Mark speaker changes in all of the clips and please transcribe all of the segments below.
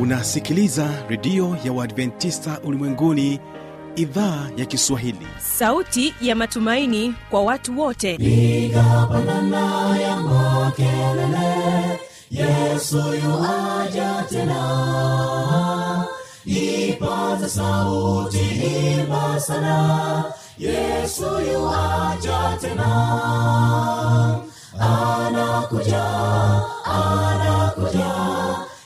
Speaker 1: unasikiliza redio ya uadventista ulimwenguni idhaa ya kiswahili.
Speaker 2: Sauti ya matumaini kwa watu wote.
Speaker 3: Nigapandana ya makelele yesu yuaja tena. Ipaza sauti imba sana yesu yuaja tena. Anakuja anakuja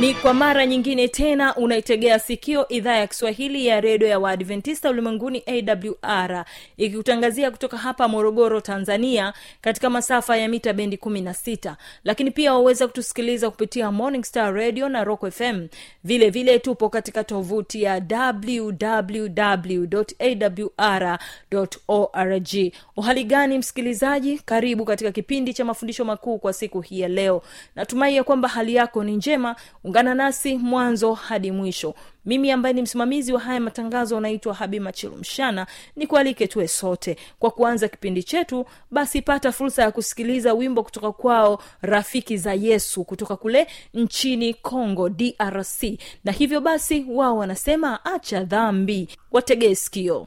Speaker 2: ni kwa mara nyingine tena unaitegea sikio idhaa ya kiswahili ya redio ya waadventista ulimwenguni awr ikikutangazia kutoka hapa morogoro tanzania katika masafa ya mita bendi 16 lakini pia waweza kutusikiliza kupitia morning star radio na rock fm vile vile tupo katika tovuti ya wwwawr org. Uhali gani msikilizaji? Karibu katika kipindi cha mafundisho makuu kwa siku hii ya leo. Natumai ya kwamba hali yako ni njema ungana nasi mwanzo hadi mwisho. Mimi ambaye ni msimamizi wa haya matangazo anaitwa habi machilumshana ni kualike tuwe sote. Kwa kuanza kipindi chetu basi pata fursa ya kusikiliza wimbo kutoka kwao rafiki za yesu kutoka kule nchini congo drc na hivyo basi wao wanasema acha dhambi. Wategee sikio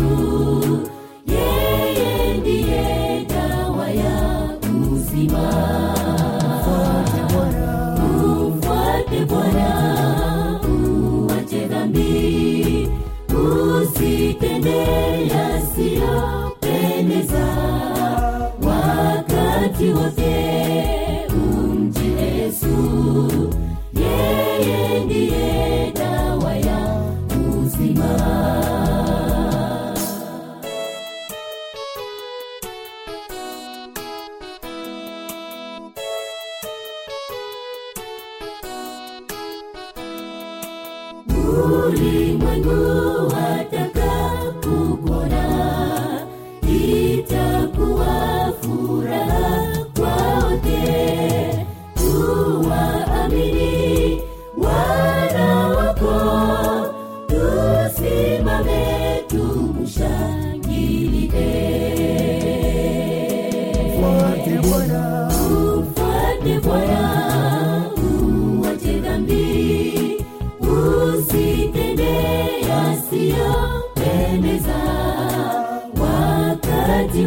Speaker 3: yesu yeye ndiye dawa ya uzima. Bwana. Uwache dhambi. Usitende yasiyopendeza. Wakati wote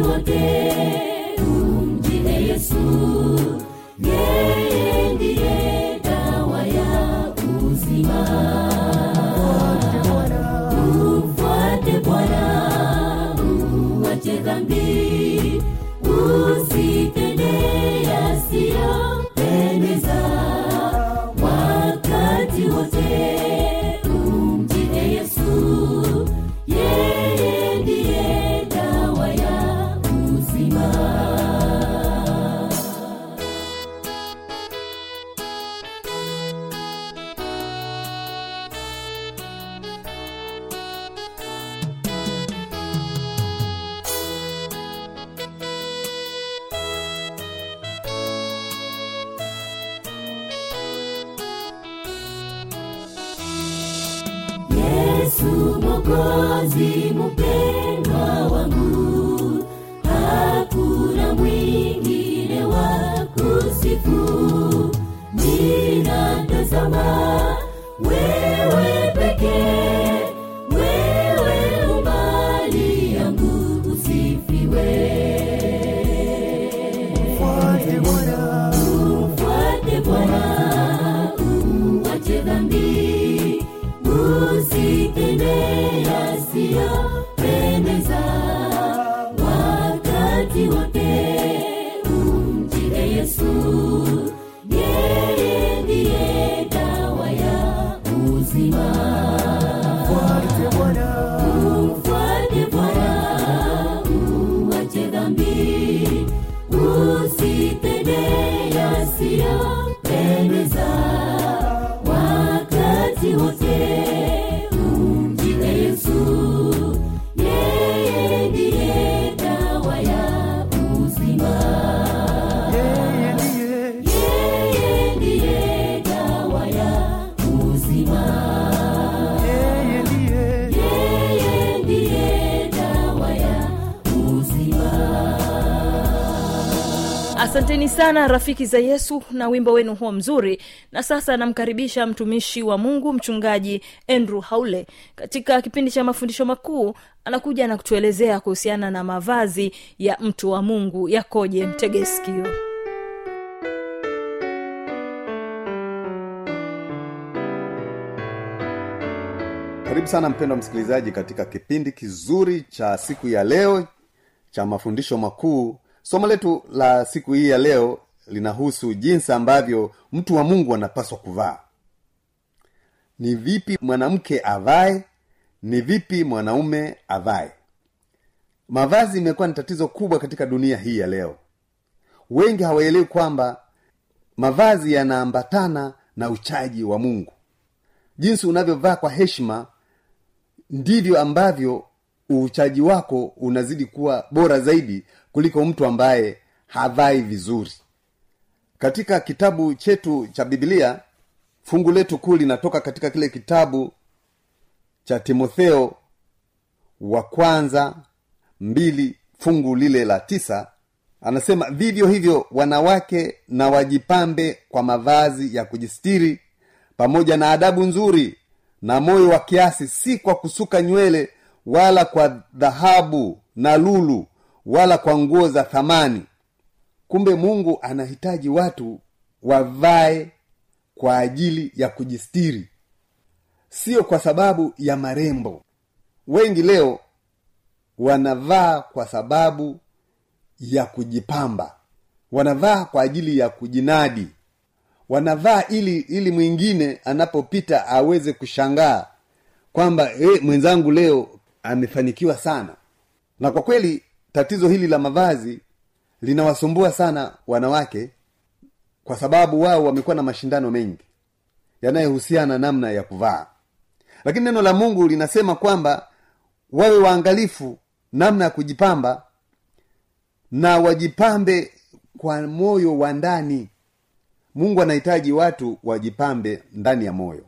Speaker 3: wakati wote umjie yesu. Yeye ndiye dawa ya uzima. Umfuate bwana uwache dhambi usitende Mwokozi mpendwa wangu, hakuna mwingine wa kusifu. Ninatazama
Speaker 2: sana rafiki za yesu na wimbo wenu huo mzuri. Na sasa namkaribisha mtumishi wa mungu mchungaji andrew haule. Katika kipindi cha mafundisho makuu anakuja na kutuelezea kuhusiana na mavazi ya mtu wa mungu. Yakoje mtegeskio
Speaker 4: karibu sana mpendwa msikilizaji katika kipindi kizuri cha siku ya leo cha mafundisho makuu somo letu la siku hii ya leo linahusu jinsi ambavyo mtu wa mungu anapaswa kuvaa. Ni vipi mwanamke avae ni vipi mwanaume avae. Mavazi imekuwa ni tatizo kubwa katika dunia hii ya leo. Wengi hawaelewi kwamba mavazi yanaambatana na uchaji wa mungu. Jinsi unavyovaa kwa heshima ndivyo ambavyo uchaji wako unazidi kuwa bora zaidi kuliko mtu ambaye havai vizuri. Katika kitabu chetu cha biblia fungu letu kuu linatoka katika kile kitabu cha timotheo wa kwanza mbili fungu lile la tisa. Anasema vivyo hivyo wanawake na wajipambe kwa mavazi ya kujistiri pamoja na adabu nzuri na moyo wa kiasi si kwa kusuka nywele wala kwa dhahabu na lulu wala kwa nguo za thamani. Kumbe mungu anahitaji watu wavae kwa ajili ya kujistiri sio kwa sababu ya marembo. Wengi leo wanavaa kwa sababu ya kujipamba. Wanavaa kwa ajili ya kujinadi. Wanavaa ili ili mwingine anapopita aweze kushangaa kwamba e, mwenzangu leo amefanikiwa sana. Na kwa kweli tatizo hili la mavazi linawasumbua sana wanawake kwa sababu wao wamekuwa na mashindano mengi yanayohusiana namna ya kuvaa. Lakini neno la mungu linasema kwamba wawe waangalifu namna ya kujipamba na wajipambe kwa moyo wa ndani. Mungu anahitaji watu wajipambe ndani ya moyo.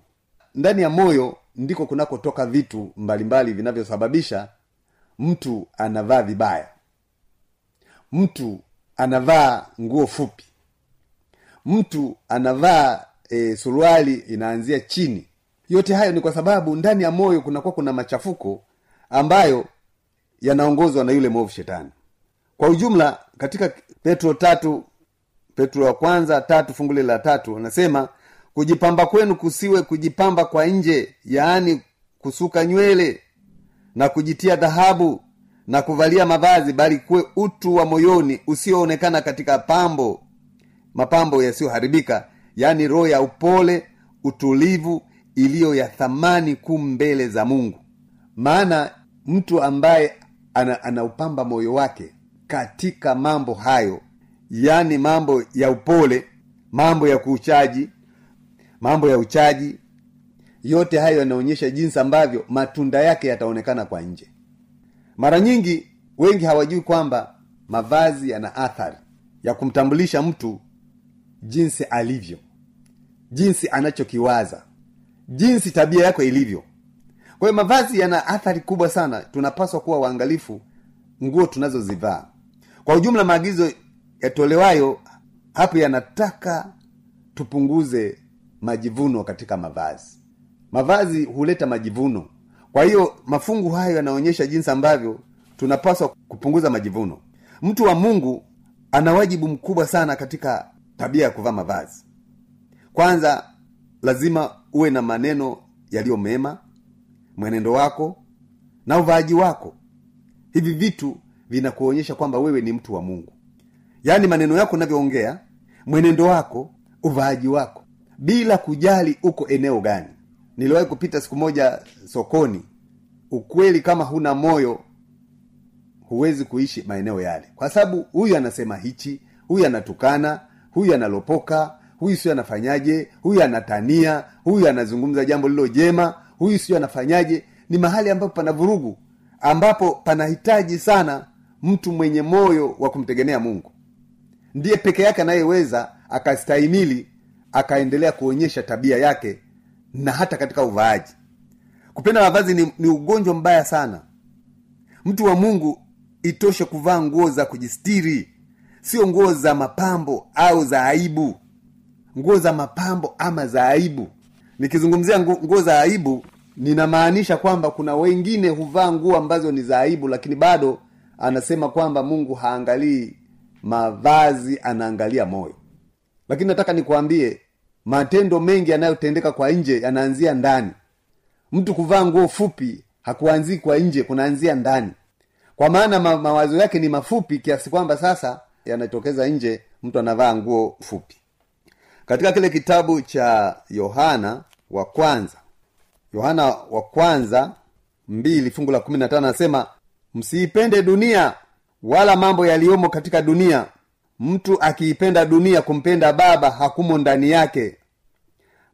Speaker 4: Ndani ya moyo ndiko kunakotoka vitu mbalimbali vinavyosababisha mtu anavaa vibaya mtu anavaa nguo fupi mtu anavaa e, suruali inaanzia chini. Yote hayo ni kwa sababu ndani ya moyo kunakuwa kuna machafuko ambayo yanaongozwa na yule mwovu shetani. Kwa ujumla katika petro tatu petro wa kwanza tatu fungule la tatu anasema kujipamba kwenu kusiwe kujipamba kwa nje yaani kusuka nywele na kujitia dhahabu na kuvalia mavazi bali kuwe utu wa moyoni usioonekana katika pambo mapambo yasiyoharibika yaani roho ya upole utulivu iliyo ya thamani kuu mbele za mungu. Maana mtu ambaye ana, anaupamba moyo wake katika mambo hayo yaani mambo ya upole mambo ya kuuchaji mambo ya uchaji yote hayo yanaonyesha jinsi ambavyo matunda yake yataonekana kwa nje mara nyingi wengi hawajui kwamba mavazi yana athari ya kumtambulisha mtu jinsi alivyo jinsi anachokiwaza jinsi tabia yako ilivyo. Kwa hiyo mavazi yana athari kubwa sana. Tunapaswa kuwa waangalifu nguo tunazozivaa. Kwa ujumla maagizo yatolewayo hapo yanataka tupunguze majivuno katika mavazi. Mavazi huleta majivuno kwa hiyo mafungu hayo yanaonyesha jinsi ambavyo tunapaswa kupunguza majivuno. Mtu wa mungu ana wajibu mkubwa sana katika tabia ya kuvaa mavazi. Kwanza lazima uwe na maneno yaliyo mema mwenendo wako na uvaaji wako. Hivi vitu vinakuonyesha kwamba wewe ni mtu wa mungu. Yaani maneno yako unavyoongea mwenendo wako uvaaji wako bila kujali uko eneo gani niliwahi kupita siku moja sokoni. Ukweli kama huna moyo huwezi kuishi maeneo yale. Kwa sababu huyu anasema hichi huyu anatukana huyu analopoka huyu sio anafanyaje huyu anatania huyu anazungumza jambo lilo jema huyu sio anafanyaje. Ni mahali ambapo pana vurugu ambapo panahitaji sana mtu mwenye moyo wa kumtegemea mungu. Ndiye peke yake anayeweza akastahimili akaendelea kuonyesha tabia yake na hata katika uvaaji. Kupenda mavazi ni, ni ugonjwa mbaya sana. Mtu wa mungu itoshe kuvaa nguo za kujistiri. Sio nguo za mapambo au za aibu. Nguo za mapambo ama za aibu. Nikizungumzia nguo, za aibu ninamaanisha kwamba kuna wengine huvaa nguo ambazo ni za aibu lakini bado anasema kwamba mungu haangalii mavazi anaangalia moyo. Lakini nataka nikuambie matendo mengi yanayotendeka kwa nje yanaanzia ndani. Mtu kuvaa nguo fupi hakuanzii kwa nje kunaanzia ndani. Kwa maana ma, mawazo yake ni mafupi kiasi kwamba sasa yanatokeza nje mtu anavaa nguo fupi. Katika kile kitabu cha yohana wa kwanza yohana wa kwanza mbili fungu la kumi na tano anasema msiipende dunia wala mambo yaliyomo katika dunia mtu akiipenda dunia kumpenda baba hakumo ndani yake.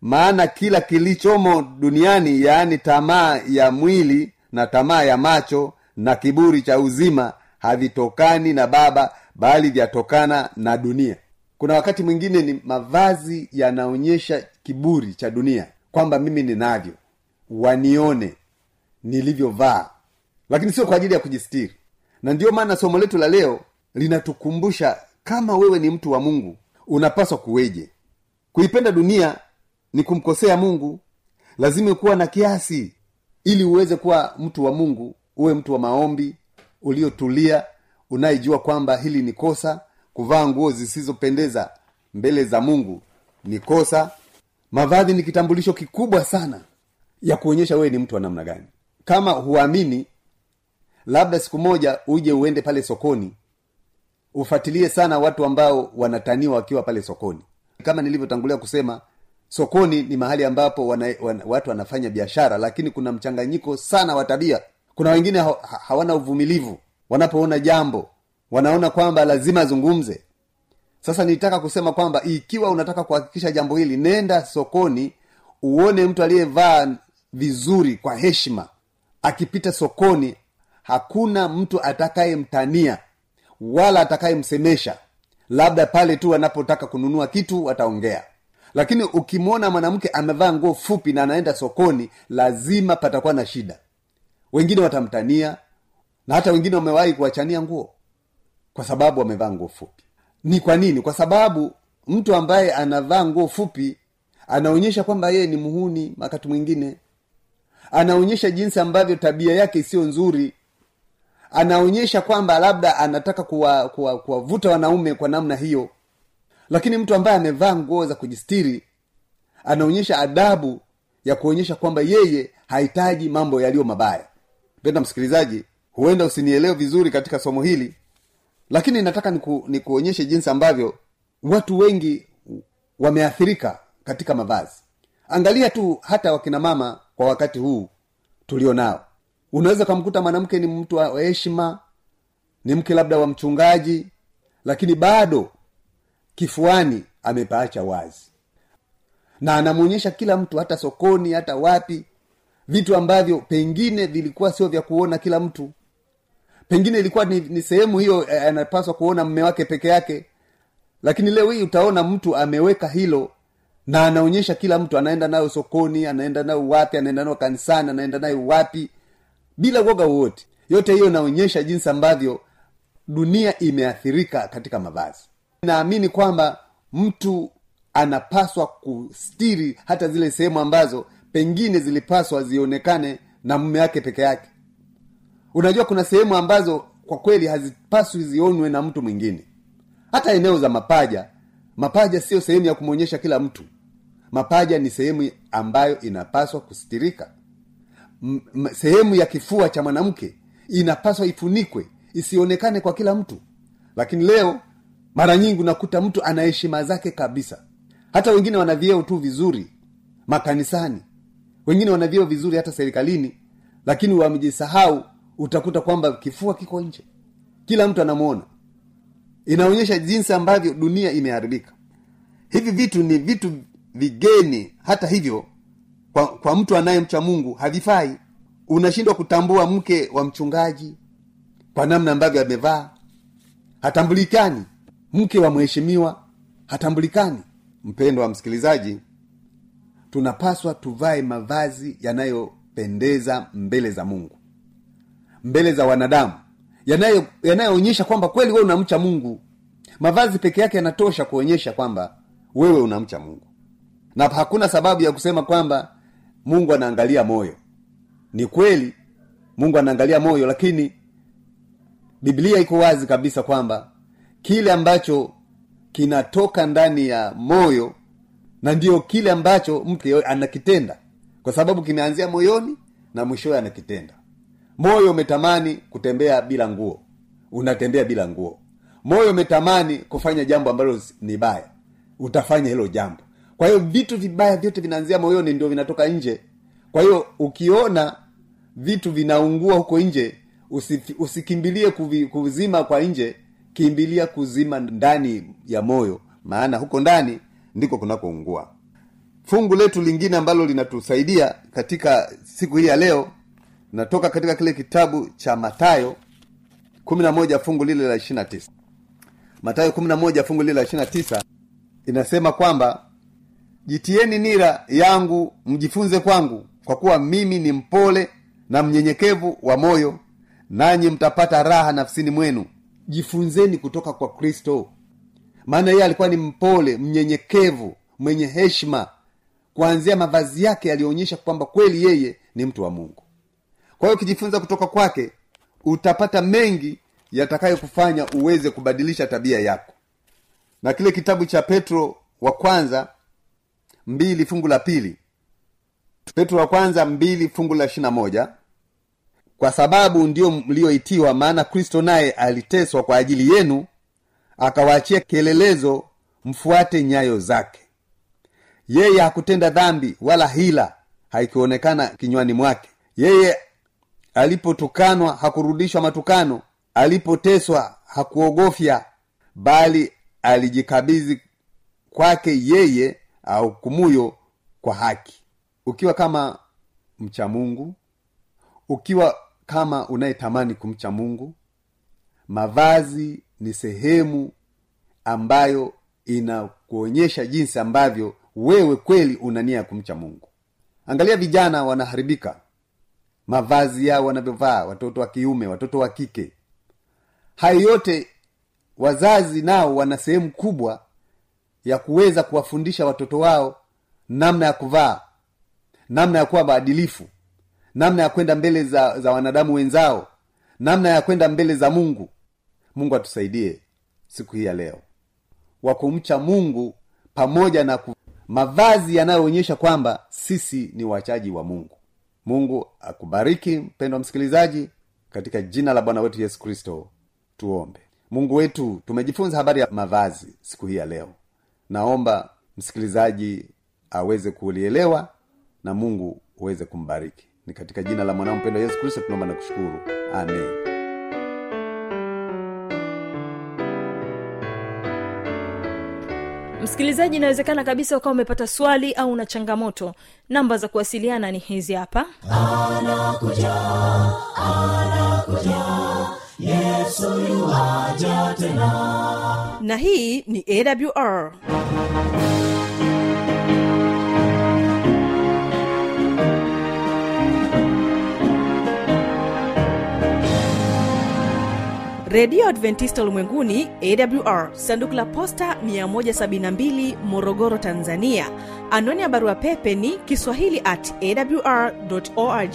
Speaker 4: Maana kila kilichomo duniani yaani tamaa ya mwili na tamaa ya macho na kiburi cha uzima havitokani na baba bali vyatokana na dunia. Kuna wakati mwingine ni mavazi yanaonyesha kiburi cha dunia kwamba mimi ninavyo wanione nilivyovaa. Lakini sio kwa ajili ya kujistiri. Na ndiyo maana somo letu la leo linatukumbusha kama wewe ni mtu wa mungu unapaswa kuweje? Kuipenda dunia ni kumkosea mungu. Lazima kuwa na kiasi ili uweze kuwa mtu wa mungu uwe mtu wa maombi uliotulia unayejua kwamba hili ni kosa. Kuvaa nguo zisizopendeza mbele za mungu ni kosa. Mavazi ni kitambulisho kikubwa sana ya kuonyesha wewe ni mtu wa namna gani. Kama huamini labda siku moja uje uende pale sokoni ufuatilie sana watu ambao wanataniwa wakiwa pale sokoni. Kama nilivyotangulia kusema sokoni ni mahali ambapo wana, wana, watu wanafanya biashara lakini kuna mchanganyiko sana wa tabia. Kuna wengine ha, ha, hawana uvumilivu. Wanapoona jambo wanaona kwamba lazima azungumze. Sasa nitaka kusema kwamba ikiwa unataka kuhakikisha jambo hili nenda sokoni uone mtu aliyevaa vizuri kwa heshima. Akipita sokoni hakuna mtu atakayemtania wala atakayemsemesha labda pale tu anapotaka kununua kitu wataongea lakini ukimwona mwanamke amevaa nguo fupi na anaenda sokoni lazima patakuwa na shida. Wengine watamtania na hata wengine wamewahi kuwachania nguo kwa sababu wamevaa nguo fupi. Ni kwa nini? Kwa sababu mtu ambaye anavaa nguo fupi anaonyesha kwamba yeye ni muhuni wakati mwingine. Anaonyesha jinsi ambavyo tabia yake isiyo nzuri anaonyesha kwamba labda anataka kuwavuta kuwa, kuwa wanaume kwa namna hiyo. Lakini mtu ambaye amevaa nguo za kujistiri anaonyesha adabu ya kuonyesha kwamba yeye hahitaji mambo yaliyo mabaya. Penda msikilizaji huenda usinielewe vizuri katika somo hili lakini nataka niku, nikuonyeshe jinsi ambavyo watu wengi wameathirika katika mavazi. Angalia tu hata wakina mama kwa wakati huu tulio nao unaweza ukamkuta mwanamke ni mtu wa heshima ni mke labda wa mchungaji lakini bado kifuani amepaacha wazi. Na anamwonyesha kila mtu hata sokoni hata wapi vitu ambavyo pengine vilikuwa sio vya kuona kila mtu. Pengine ilikuwa ni, ni sehemu hiyo eh, anapaswa kuona mme wake peke yake. Lakini leo hii utaona mtu ameweka hilo na anaonyesha kila mtu anaenda nayo sokoni anaenda nayo wapi anaenda nayo kanisani anaenda nayo wapi bila woga wowote. Yote hiyo inaonyesha jinsi ambavyo dunia imeathirika katika mavazi. Naamini kwamba mtu anapaswa kustiri hata zile sehemu ambazo pengine zilipaswa zionekane na mume wake peke yake. Unajua kuna sehemu ambazo kwa kweli hazipaswi zionwe na mtu mwingine. Hata eneo za mapaja mapaja sio sehemu ya kumwonyesha kila mtu. Mapaja ni sehemu ambayo inapaswa kustirika sehemu ya kifua cha mwanamke inapaswa ifunikwe isionekane kwa kila mtu. Lakini leo mara nyingi unakuta mtu ana heshima zake kabisa. Hata wengine wana vyeo tu vizuri makanisani. Wengine wana vyeo vizuri hata serikalini lakini wamejisahau utakuta kwamba kifua kiko nje. Kila mtu anamwona inaonyesha jinsi ambavyo dunia imeharibika. Hivi vitu ni vitu vigeni. Hata hivyo kwa, kwa mtu anayemcha mungu havifai. Unashindwa kutambua mke wa mchungaji kwa namna ambavyo amevaa. Hatambulikani. Mke wa mheshimiwa hatambulikani. Mpendo wa msikilizaji tunapaswa tuvae mavazi yanayopendeza mbele za mungu. Mbele za wanadamu. Yanayo- yanayoonyesha kwamba kweli wewe unamcha mungu. Mavazi peke yake yanatosha kuonyesha kwamba wewe unamcha mungu. Na hakuna sababu ya kusema kwamba mungu anaangalia moyo. Ni kweli mungu anaangalia moyo lakini biblia iko wazi kabisa kwamba kile ambacho kinatoka ndani ya moyo na ndio kile ambacho mtu anakitenda. Kwa sababu kimeanzia moyoni na mwishowe anakitenda. Moyo umetamani kutembea bila nguo. Unatembea bila nguo. Moyo umetamani kufanya jambo ambalo ni baya. Utafanya hilo jambo kwa hiyo vitu vibaya vyote vinaanzia moyoni ndio vinatoka nje. Kwa hiyo ukiona vitu vinaungua huko nje usi- usikimbilie kuvi, kuzima kwa nje kimbilia kuzima ndani ya moyo. Maana huko ndani ndiko kunakoungua. Fungu letu lingine ambalo linatusaidia katika siku hii ya leo natoka katika kile kitabu cha matayo 11 fungu lile la 29 matayo 11 fungu lile la 29 inasema kwamba jitieni nira yangu mjifunze kwangu kwa kuwa mimi ni mpole na mnyenyekevu wa moyo nanyi mtapata raha nafsini mwenu. Jifunzeni kutoka kwa kristo. Maana yeye alikuwa ni mpole mnyenyekevu mwenye heshima kuanzia mavazi yake yaliyoonyesha kwamba kweli yeye ni mtu wa mungu. Kwa hiyo ukijifunza kutoka kwake utapata mengi yatakayokufanya uweze kubadilisha tabia yako. Na kile kitabu cha petro wa kwanza mbili fungu la pili. Petro wa kwanza mbili fungu la ishirina moja. Kwa sababu ndiyo mlioitiwa maana kristo naye aliteswa kwa ajili yenu akawaachia kielelezo mfuate nyayo zake. Yeye hakutenda dhambi wala hila haikionekana kinywani mwake. Yeye alipotukanwa hakurudishwa matukano. Alipoteswa hakuogofya bali alijikabidhi kwake yeye ahukumuyo kwa haki. Ukiwa kama mcha mungu ukiwa kama unayetamani kumcha mungu mavazi ni sehemu ambayo inakuonyesha jinsi ambavyo wewe kweli una nia ya kumcha mungu. Angalia vijana wanaharibika. Mavazi yao wanavyovaa watoto wa kiume watoto wa kike. Hayo yote wazazi nao wana sehemu kubwa ya kuweza kuwafundisha watoto wao namna ya kuvaa namna ya kuwa maadilifu namna ya kwenda mbele za, za wanadamu wenzao namna ya kwenda mbele za mungu. Mungu atusaidie siku hii ya leo wa kumcha mungu pamoja na ku... mavazi yanayoonyesha kwamba sisi ni wachaji wa mungu. Mungu akubariki mpendwa msikilizaji katika jina la bwana wetu yesu kristo tuombe. Mungu wetu tumejifunza habari ya mavazi siku hii ya leo naomba msikilizaji aweze kulielewa na mungu uweze kumbariki. Ni katika jina la mwanao mpendo yesu kristo tunaomba na kushukuru. Amen.
Speaker 2: Msikilizaji inawezekana kabisa ukawa umepata swali au una changamoto. Namba za kuwasiliana ni hizi hapa yesu yuwaja tena.
Speaker 5: Na hii ni awr redio adventista ulimwenguni awr sanduku la posta 172 morogoro tanzania. Anwani ya barua pepe ni kiswahili at awr org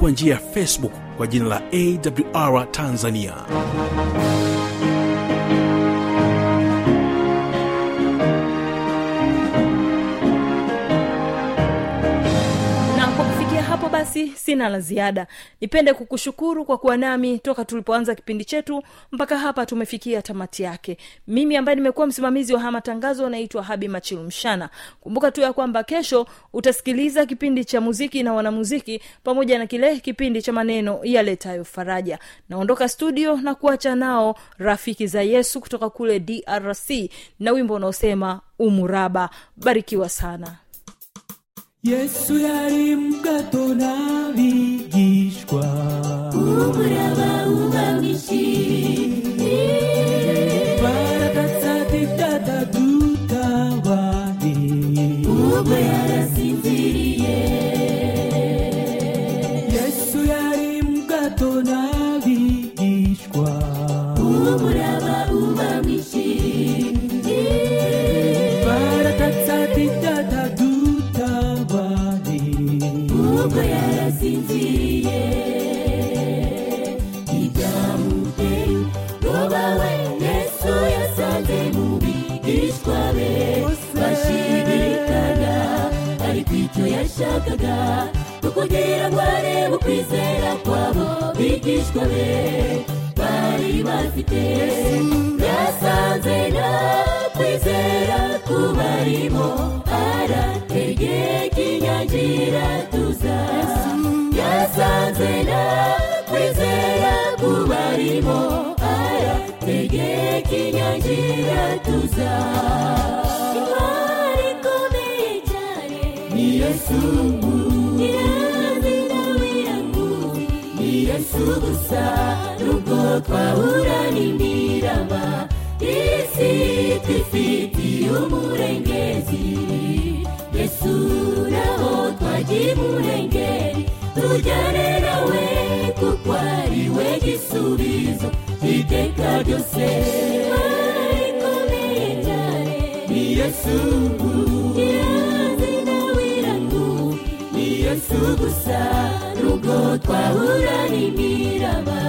Speaker 1: kwa njia ya facebook kwa jina la awr tanzania
Speaker 2: basi sina la ziada. Nipende kukushukuru kwa kuwa nami toka tulipoanza kipindi chetu mpaka hapa tumefikia tamati yake. Mimi ambaye nimekuwa msimamizi wa haya matangazo naitwa habi machilu mshana. Kumbuka tu ya kwamba kesho utasikiliza kipindi cha muziki na wanamuziki pamoja na kile kipindi cha maneno yaletayo faraja. Naondoka studio na kuacha nao rafiki za yesu kutoka kule drc na wimbo unaosema umuraba. Barikiwa sana
Speaker 6: Yesu yari
Speaker 3: mkato na vigishwa Umrava umamishi Para katsati tata dutawahi Umrava icyo yashakaga ni ukugira ngo arebe ukwizera kwabo bigishwa be bari bafite. Yasanze nta kwizera kubarimo arategeka inyangira tuza. Yasanze nta kwizera kubarimo arategeka inyangira tuza yesu gusa nubwo twahura n'imirama isi twifitiye umurengezi. Yesu naho twagiye umurengeri tujyane nawe kuko ari we gisubizo iteka ryose. Ni yesu gusa nubwo twahura n'imirama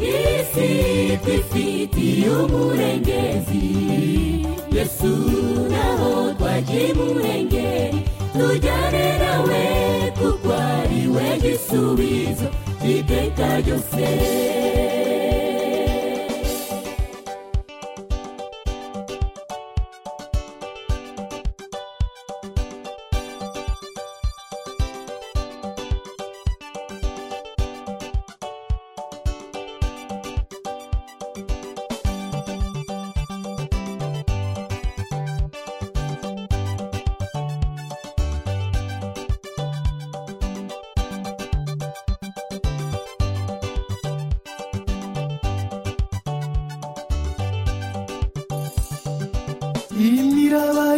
Speaker 3: isi twifitiye umurengezi. Yesu naho twagiye umurengeri tujyane nawe kuko ari we gisubizo iteka ryose Indira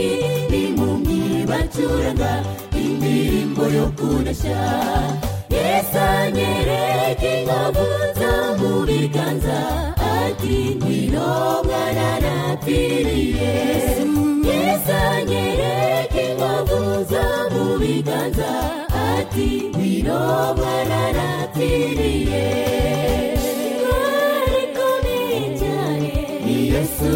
Speaker 3: ibiragi n'impumyi bacuranga indirimbo yo kudashya yesu anyereka inkovu zo mu biganza ati ngwino mwana napfiriye mu biganza ati ngwino mwana napfiriye ariko cyane ni yesu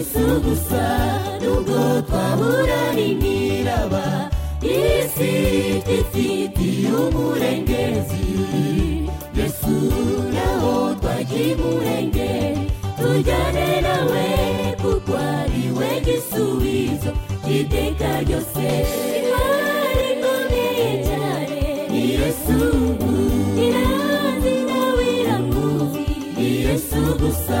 Speaker 3: yesu gusa nubwo twahura n'imiraba isi ifitiye umurengezi. Yesu naho twagiye umurengeri tujyane nawe kuko ari we gisubizo. Cy'iteka ryose imari ikomeye cyane ni yesu irazi nawe iramuzi. Ni yesu gusa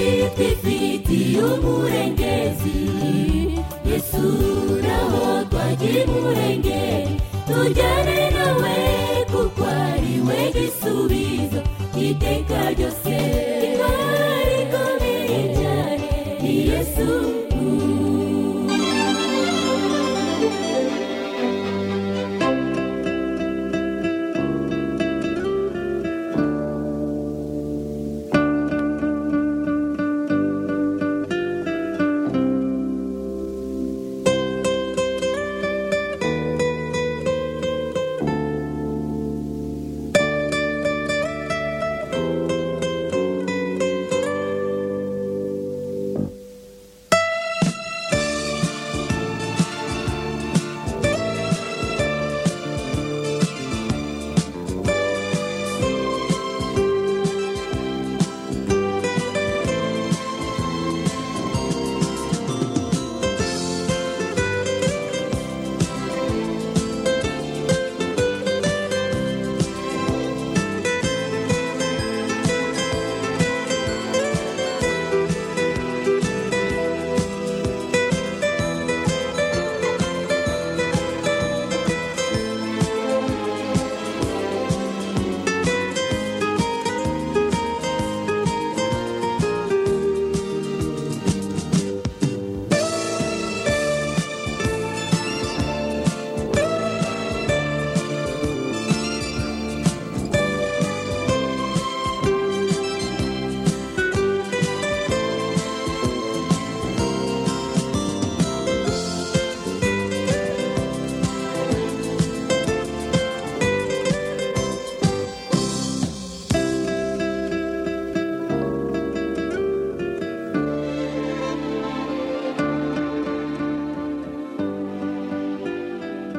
Speaker 3: isi ifitiye umurengezi yesu nawo twagiye umurengeri tujyane nawe kuko ari we gisubizo iteka ryose imari ikomeye cyane ni yesu